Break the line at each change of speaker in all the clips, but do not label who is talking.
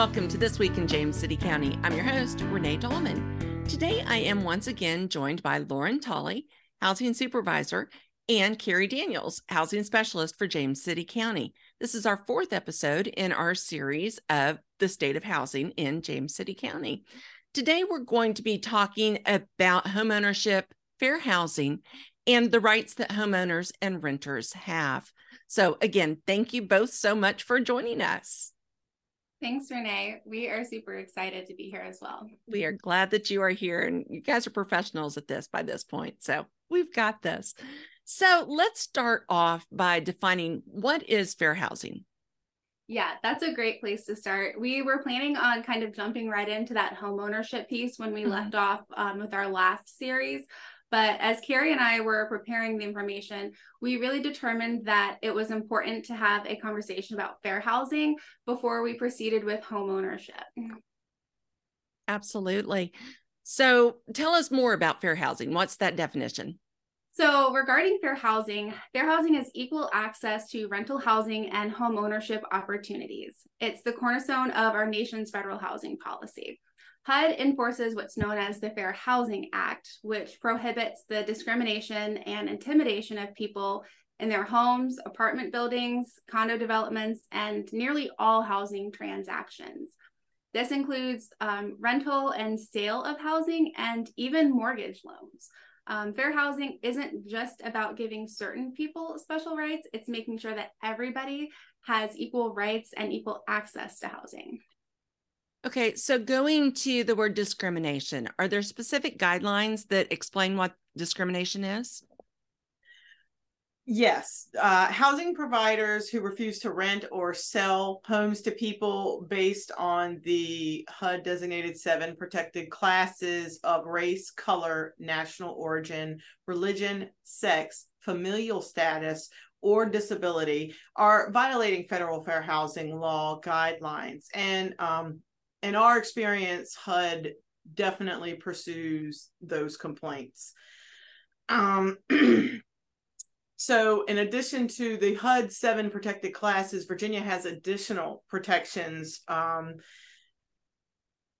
welcome to This Week in James City County. I'm your host, Renee Tallman. Today, I am once again joined by Lauren Tolly, Housing Supervisor, and Carrie Daniels, Housing Specialist for James City County. This is our fourth episode in our series of the state of housing in James City County. Today, we're going to be talking about homeownership, fair housing, and the rights that homeowners and renters have. So, again, thank you both so much for joining us.
Thanks, Renee. We are super excited to be here as well.
We are glad that you are here, and you guys are professionals at this by this point. So we've got this. So let's start off by defining what is fair housing.
Yeah, that's a great place to start. We were planning on kind of jumping right into that home ownership piece when we mm-hmm. left off um, with our last series. But as Carrie and I were preparing the information, we really determined that it was important to have a conversation about fair housing before we proceeded with home ownership.
Absolutely. So tell us more about fair housing. What's that definition?
So, regarding fair housing, fair housing is equal access to rental housing and home ownership opportunities. It's the cornerstone of our nation's federal housing policy. HUD enforces what's known as the Fair Housing Act, which prohibits the discrimination and intimidation of people in their homes, apartment buildings, condo developments, and nearly all housing transactions. This includes um, rental and sale of housing and even mortgage loans. Um, fair housing isn't just about giving certain people special rights, it's making sure that everybody has equal rights and equal access to housing.
Okay, so going to the word discrimination, are there specific guidelines that explain what discrimination is?
Yes, uh, housing providers who refuse to rent or sell homes to people based on the HUD designated seven protected classes of race, color, national origin, religion, sex, familial status, or disability are violating federal fair housing law guidelines. And um, in our experience, HUD definitely pursues those complaints. Um, so, in addition to the HUD seven protected classes, Virginia has additional protections. Um,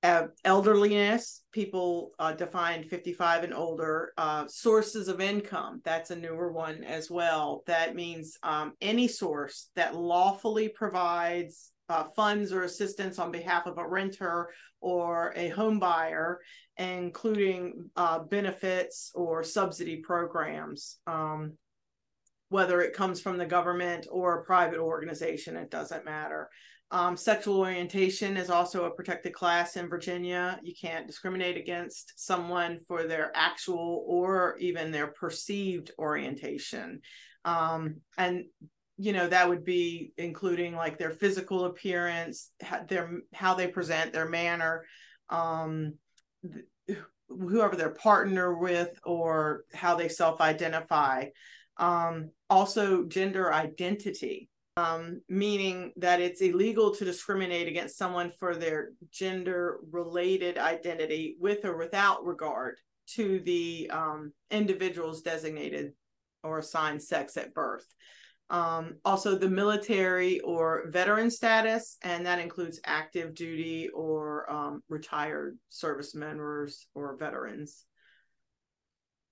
uh, elderliness, people uh, defined 55 and older, uh, sources of income, that's a newer one as well. That means um, any source that lawfully provides uh, funds or assistance on behalf of a renter or a home buyer, including uh, benefits or subsidy programs. Um, whether it comes from the government or a private organization, it doesn't matter. Um, sexual orientation is also a protected class in Virginia. You can't discriminate against someone for their actual or even their perceived orientation. Um, and you know that would be including like their physical appearance their how they present their manner um whoever they're partner with or how they self-identify. Um also gender identity um meaning that it's illegal to discriminate against someone for their gender related identity with or without regard to the um individual's designated or assigned sex at birth um, also the military or veteran status, and that includes active duty or um, retired service members or veterans.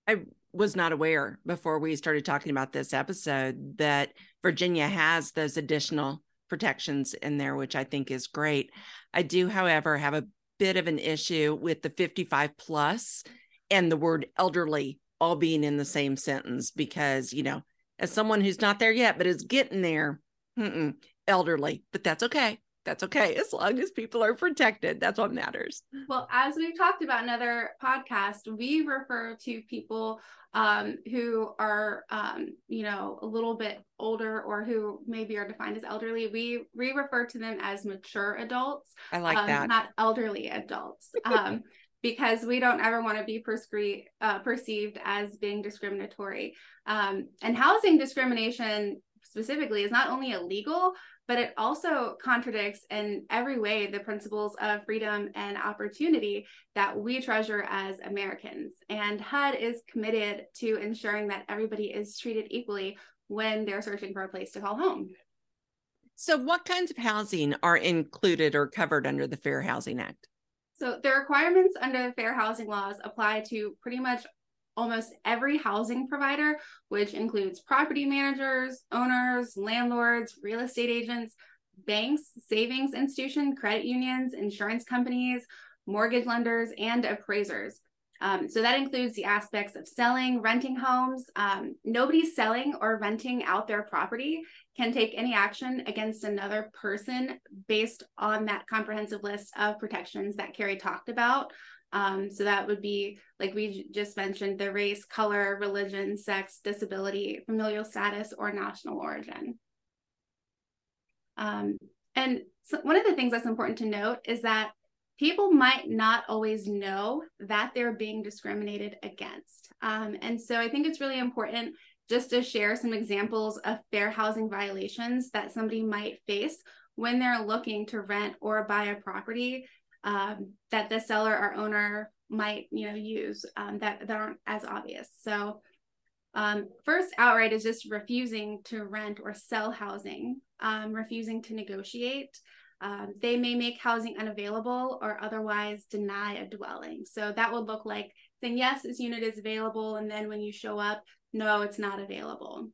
I was not aware before we started talking about this episode that Virginia has those additional protections in there, which I think is great. I do, however, have a bit of an issue with the 55 plus and the word elderly all being in the same sentence because, you know, as someone who's not there yet, but is getting there, elderly, but that's okay. That's okay as long as people are protected. That's what matters.
Well, as we've talked about in other podcasts, we refer to people um, who are, um, you know, a little bit older or who maybe are defined as elderly. We we refer to them as mature adults.
I like
um,
that.
Not elderly adults. Because we don't ever want to be uh, perceived as being discriminatory. Um, and housing discrimination specifically is not only illegal, but it also contradicts in every way the principles of freedom and opportunity that we treasure as Americans. And HUD is committed to ensuring that everybody is treated equally when they're searching for a place to call home.
So, what kinds of housing are included or covered under the Fair Housing Act?
So, the requirements under the fair housing laws apply to pretty much almost every housing provider, which includes property managers, owners, landlords, real estate agents, banks, savings institution, credit unions, insurance companies, mortgage lenders, and appraisers. Um, so that includes the aspects of selling, renting homes. Um, nobody selling or renting out their property can take any action against another person based on that comprehensive list of protections that Carrie talked about. Um, so that would be, like we just mentioned, the race, color, religion, sex, disability, familial status, or national origin. Um, and so one of the things that's important to note is that people might not always know that they're being discriminated against. Um, and so I think it's really important just to share some examples of fair housing violations that somebody might face when they're looking to rent or buy a property um, that the seller or owner might you know use um, that, that aren't as obvious. So um, first outright is just refusing to rent or sell housing, um, refusing to negotiate, um, they may make housing unavailable or otherwise deny a dwelling. So that would look like saying, yes, this unit is available. And then when you show up, no, it's not available.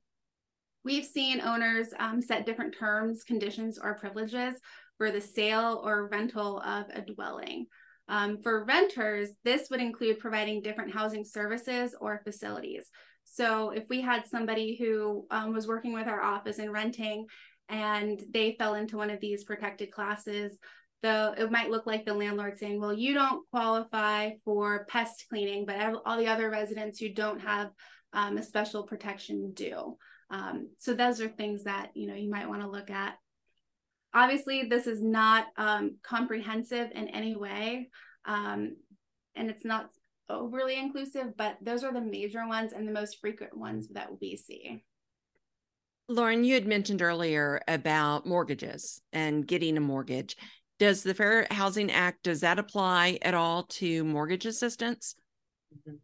We've seen owners um, set different terms, conditions, or privileges for the sale or rental of a dwelling. Um, for renters, this would include providing different housing services or facilities. So if we had somebody who um, was working with our office and renting and they fell into one of these protected classes though it might look like the landlord saying well you don't qualify for pest cleaning but all the other residents who don't have um, a special protection do um, so those are things that you know you might want to look at obviously this is not um, comprehensive in any way um, and it's not overly inclusive but those are the major ones and the most frequent ones that we see
Lauren, you had mentioned earlier about mortgages and getting a mortgage. Does the Fair Housing Act does that apply at all to mortgage assistance?
Mm-hmm.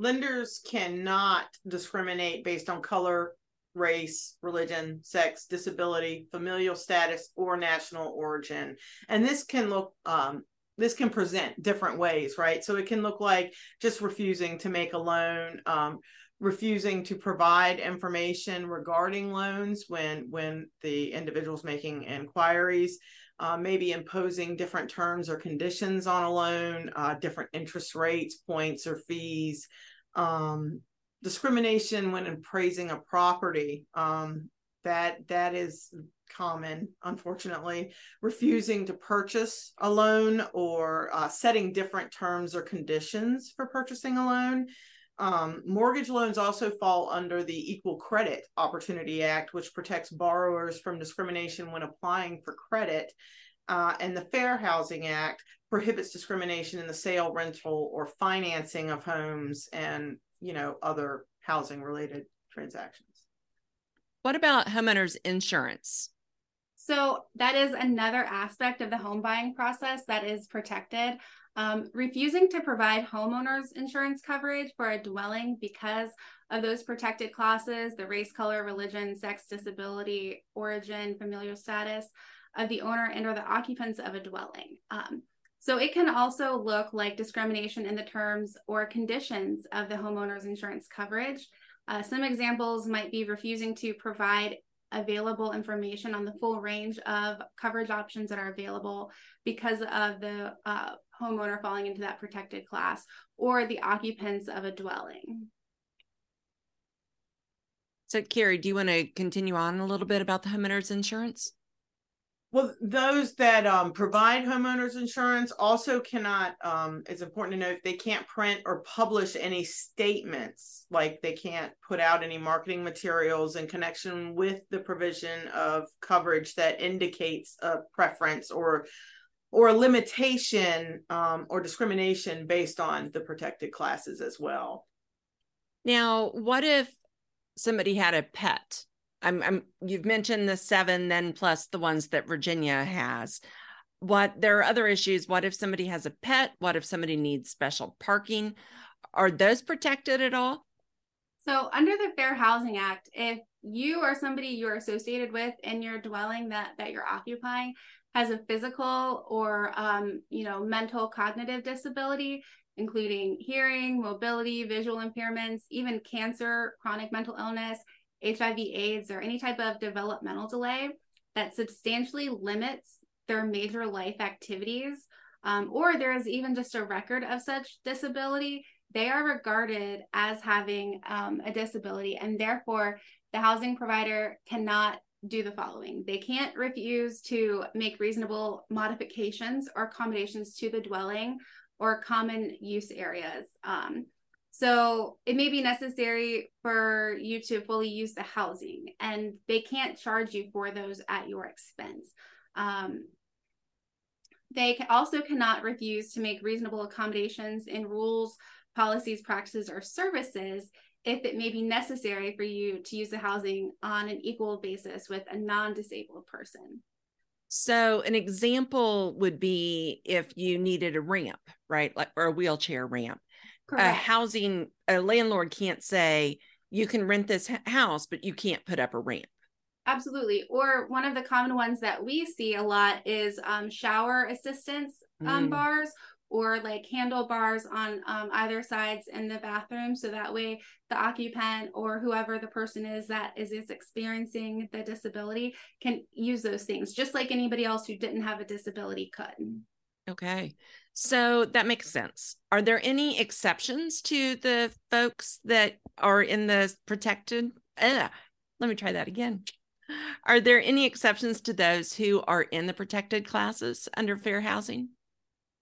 Lenders cannot discriminate based on color, race, religion, sex, disability, familial status, or national origin. And this can look um, this can present different ways, right? So it can look like just refusing to make a loan, um, refusing to provide information regarding loans when when the individual's making inquiries uh, maybe imposing different terms or conditions on a loan uh, different interest rates points or fees um, discrimination when appraising a property. Um, that that is common unfortunately. Refusing to purchase a loan or uh, setting different terms or conditions for purchasing a loan. Um, mortgage loans also fall under the Equal Credit Opportunity Act, which protects borrowers from discrimination when applying for credit. Uh, and the Fair Housing Act prohibits discrimination in the sale, rental, or financing of homes and you know other housing related transactions.
What about homeowners insurance?
So that is another aspect of the home buying process that is protected. Um, refusing to provide homeowners insurance coverage for a dwelling because of those protected classes the race, color, religion, sex, disability, origin, familial status of the owner and or the occupants of a dwelling. Um, so it can also look like discrimination in the terms or conditions of the homeowner's insurance coverage. Uh, some examples might be refusing to provide available information on the full range of coverage options that are available because of the uh, homeowner falling into that protected class or the occupants of a dwelling.
So, Carrie, do you want to continue on a little bit about the homeowners insurance?
Well, those that um, provide homeowners insurance also cannot, um, it's important to note, they can't print or publish any statements, like they can't put out any marketing materials in connection with the provision of coverage that indicates a preference or or a limitation um, or discrimination based on the protected classes as well.
Now, what if somebody had a pet I'm, I'm you've mentioned the seven, then plus the ones that Virginia has. What there are other issues. What if somebody has a pet? What if somebody needs special parking? Are those protected at all?
So, under the Fair Housing Act, if you or somebody you're associated with in your dwelling that that you're occupying has a physical or um, you know mental cognitive disability, including hearing, mobility, visual impairments, even cancer, chronic mental illness, HIV/AIDS, or any type of developmental delay that substantially limits their major life activities, um, or there is even just a record of such disability, they are regarded as having um, a disability, and therefore the housing provider cannot do the following they can't refuse to make reasonable modifications or accommodations to the dwelling or common use areas. Um, so it may be necessary for you to fully use the housing, and they can't charge you for those at your expense. Um, they also cannot refuse to make reasonable accommodations in rules, policies, practices, or services if it may be necessary for you to use the housing on an equal basis with a non disabled person.
So, an example would be if you needed a ramp, right? Like, or a wheelchair ramp. Correct. A housing, a landlord can't say, you can rent this house, but you can't put up a ramp.
Absolutely. Or one of the common ones that we see a lot is um, shower assistance um, mm. bars or like handlebars on um, either sides in the bathroom so that way the occupant or whoever the person is that is, is experiencing the disability can use those things just like anybody else who didn't have a disability could
okay so that makes sense are there any exceptions to the folks that are in the protected Ugh, let me try that again are there any exceptions to those who are in the protected classes under fair housing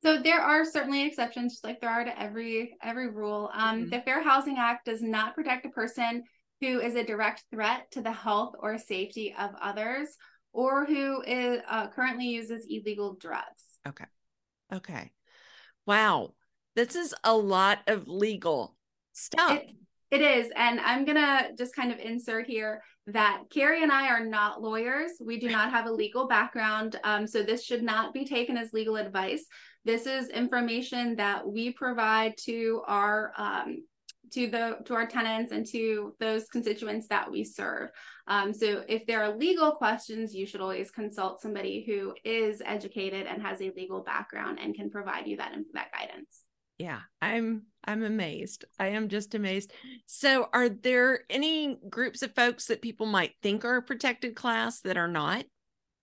so there are certainly exceptions, just like there are to every every rule. Um, mm-hmm. The Fair Housing Act does not protect a person who is a direct threat to the health or safety of others, or who is uh, currently uses illegal drugs.
Okay. Okay. Wow, this is a lot of legal stuff.
It, it is, and I'm gonna just kind of insert here that Carrie and I are not lawyers. We do not have a legal background, um, so this should not be taken as legal advice. This is information that we provide to our um, to the to our tenants and to those constituents that we serve. Um, so if there are legal questions, you should always consult somebody who is educated and has a legal background and can provide you that that guidance.
Yeah, I'm I'm amazed. I am just amazed. So are there any groups of folks that people might think are a protected class that are not?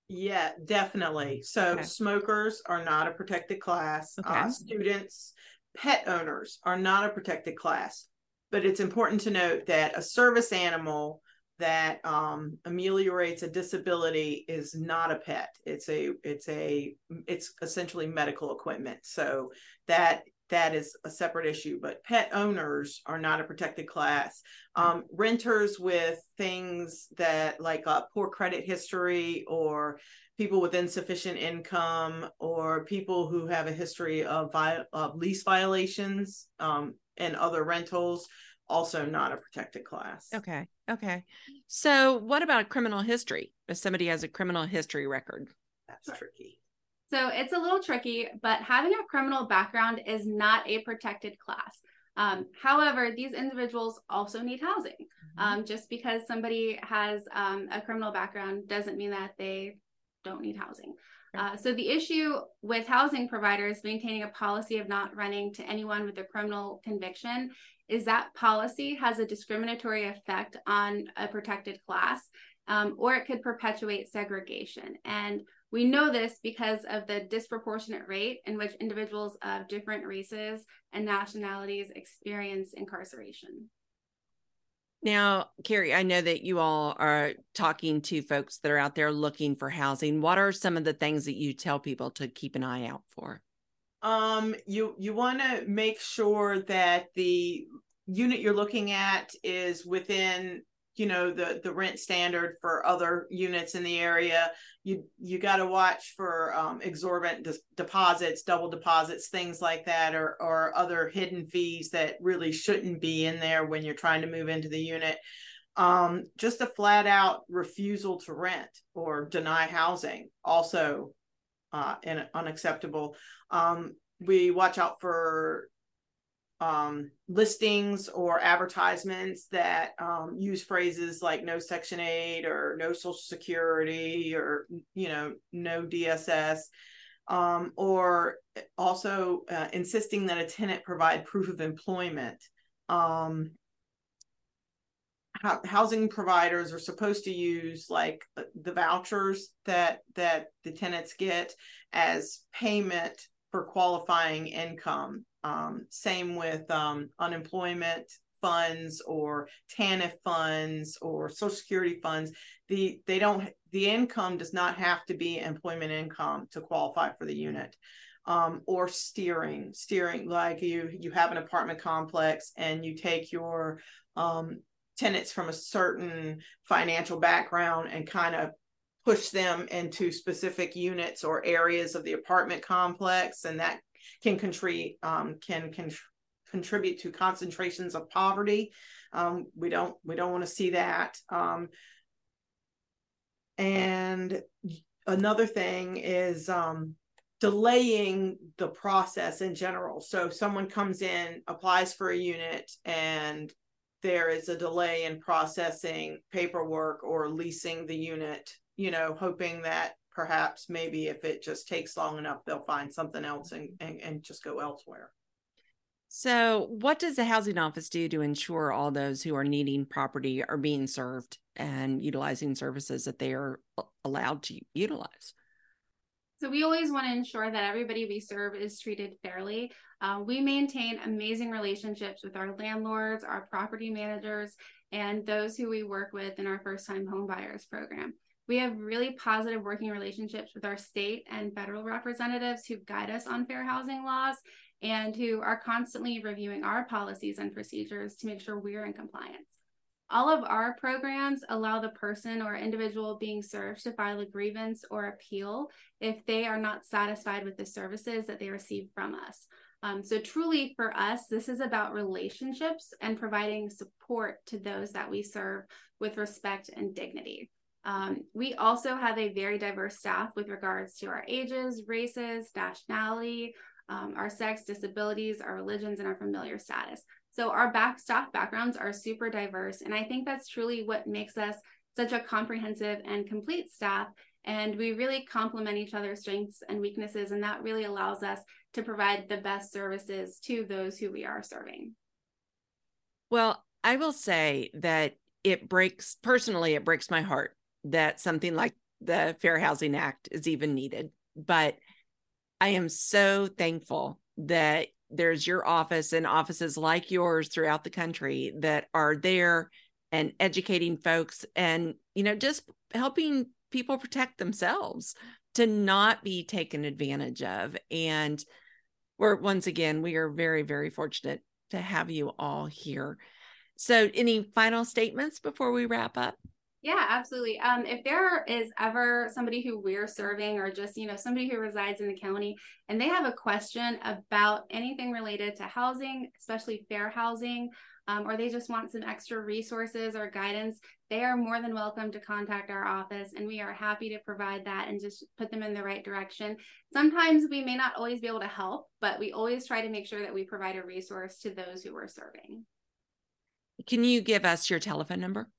Yeah, definitely. So okay. smokers are not a protected class. Okay. Uh, students, pet owners are not a protected class. But it's important to note that a service animal that um, ameliorates a disability is not a pet. It's a it's a it's essentially medical equipment. So that that is a separate issue. But pet owners are not a protected class. Um, renters with things that like a poor credit history or people with insufficient income or people who have a history of, vi- of lease violations um, and other rentals also not a protected class.
Okay. Okay. So what about criminal history? If somebody has a criminal history record?
That's tricky.
So it's a little tricky, but having a criminal background is not a protected class. Um, however, these individuals also need housing. Mm-hmm. Um, just because somebody has um, a criminal background doesn't mean that they don't need housing. Uh, so the issue with housing providers maintaining a policy of not running to anyone with a criminal conviction is that policy has a discriminatory effect on a protected class, um, or it could perpetuate segregation. And we know this because of the disproportionate rate in which individuals of different races and nationalities experience incarceration.
Now, Carrie, I know that you all are talking to folks that are out there looking for housing. What are some of the things that you tell people to keep an eye out for?
Um, you you want to make sure that the unit you're looking at is within you know the the rent standard for other units in the area. You you got to watch for um, exorbitant de- deposits double deposits things like that or or other hidden fees that really shouldn't be in there when you're trying to move into the unit. Um, just a flat out refusal to rent or deny housing also uh, and unacceptable. Um, we watch out for um, listings or advertisements that um, use phrases like no Section 8 or no Social Security or, you know, no DSS, um, or also uh, insisting that a tenant provide proof of employment. Um, housing providers are supposed to use like the vouchers that that the tenants get as payment for qualifying income um, same with um, unemployment funds or TANF funds or Social Security funds. The they don't the income does not have to be employment income to qualify for the unit. Um, or steering, steering like you you have an apartment complex and you take your um, tenants from a certain financial background and kind of push them into specific units or areas of the apartment complex and that can contribute um, can con- contribute to concentrations of poverty. Um, we don't we don't want to see that. Um, and another thing is um, delaying the process in general. So someone comes in, applies for a unit, and there is a delay in processing paperwork or leasing the unit, you know, hoping that perhaps maybe if it just takes long enough, they'll find something else and, and, and just go elsewhere.
So, what does the housing office do to ensure all those who are needing property are being served and utilizing services that they are allowed to utilize?
So, we always want to ensure that everybody we serve is treated fairly. Uh, we maintain amazing relationships with our landlords, our property managers, and those who we work with in our first time home buyers program. We have really positive working relationships with our state and federal representatives who guide us on fair housing laws and who are constantly reviewing our policies and procedures to make sure we're in compliance. All of our programs allow the person or individual being served to file a grievance or appeal if they are not satisfied with the services that they receive from us. Um, so, truly for us, this is about relationships and providing support to those that we serve with respect and dignity. Um, we also have a very diverse staff with regards to our ages, races, nationality, um, our sex, disabilities, our religions, and our familiar status. So our back staff backgrounds are super diverse, and I think that's truly what makes us such a comprehensive and complete staff. And we really complement each other's strengths and weaknesses, and that really allows us to provide the best services to those who we are serving.
Well, I will say that it breaks personally, it breaks my heart that something like the Fair Housing Act is even needed. But I am so thankful that there's your office and offices like yours throughout the country that are there and educating folks and, you know, just helping people protect themselves to not be taken advantage of. And we're once again, we are very, very fortunate to have you all here. So, any final statements before we wrap up?
Yeah, absolutely. Um, if there is ever somebody who we're serving or just, you know, somebody who resides in the county and they have a question about anything related to housing, especially fair housing, um, or they just want some extra resources or guidance, they are more than welcome to contact our office and we are happy to provide that and just put them in the right direction. Sometimes we may not always be able to help, but we always try to make sure that we provide a resource to those who we're serving.
Can you give us your telephone number?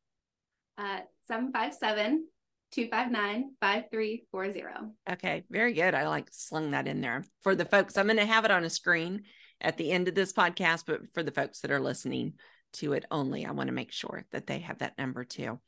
Uh, 757 259 5340.
Okay, very good. I like slung that in there for the folks. I'm going to have it on a screen at the end of this podcast, but for the folks that are listening to it only, I want to make sure that they have that number too.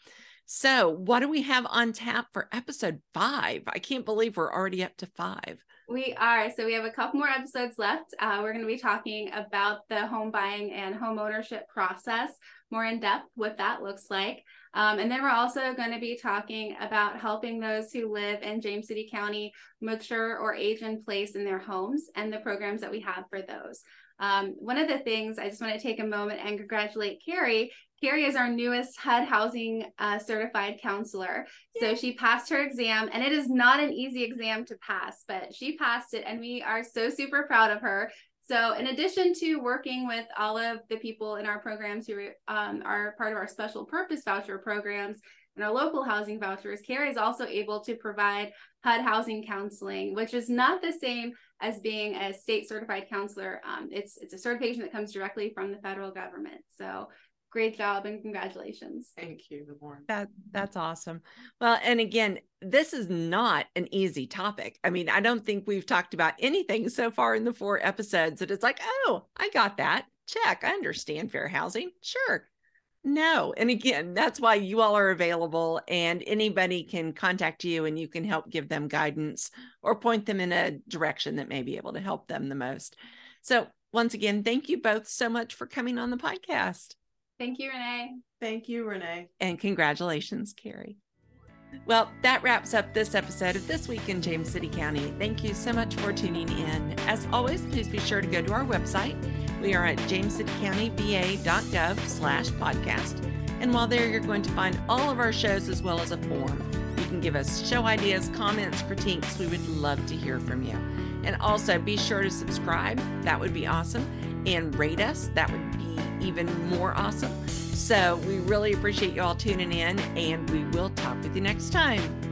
So, what do we have on tap for episode five? I can't believe we're already up to five.
We are. So, we have a couple more episodes left. Uh, we're going to be talking about the home buying and home ownership process more in depth, what that looks like. Um, and then we're also going to be talking about helping those who live in James City County mature or age in place in their homes and the programs that we have for those. Um, one of the things I just want to take a moment and congratulate Carrie. Carrie is our newest HUD housing uh, certified counselor. So she passed her exam, and it is not an easy exam to pass, but she passed it, and we are so super proud of her. So, in addition to working with all of the people in our programs who um, are part of our special purpose voucher programs, and our local housing vouchers, Carrie is also able to provide HUD housing counseling, which is not the same as being a state certified counselor. Um, it's it's a certification that comes directly from the federal government. So great job and congratulations.
Thank you, Lauren.
That that's awesome. Well, and again, this is not an easy topic. I mean, I don't think we've talked about anything so far in the four episodes that it's like, oh, I got that. Check. I understand fair housing. Sure. No. And again, that's why you all are available and anybody can contact you and you can help give them guidance or point them in a direction that may be able to help them the most. So, once again, thank you both so much for coming on the podcast.
Thank you, Renee.
Thank you, Renee.
And congratulations, Carrie. Well, that wraps up this episode of This Week in James City County. Thank you so much for tuning in. As always, please be sure to go to our website. We are at jamescitycountyva.gov slash podcast. And while there, you're going to find all of our shows as well as a form. You can give us show ideas, comments, critiques. We would love to hear from you. And also be sure to subscribe. That would be awesome. And rate us. That would be even more awesome. So we really appreciate you all tuning in, and we will talk with you next time.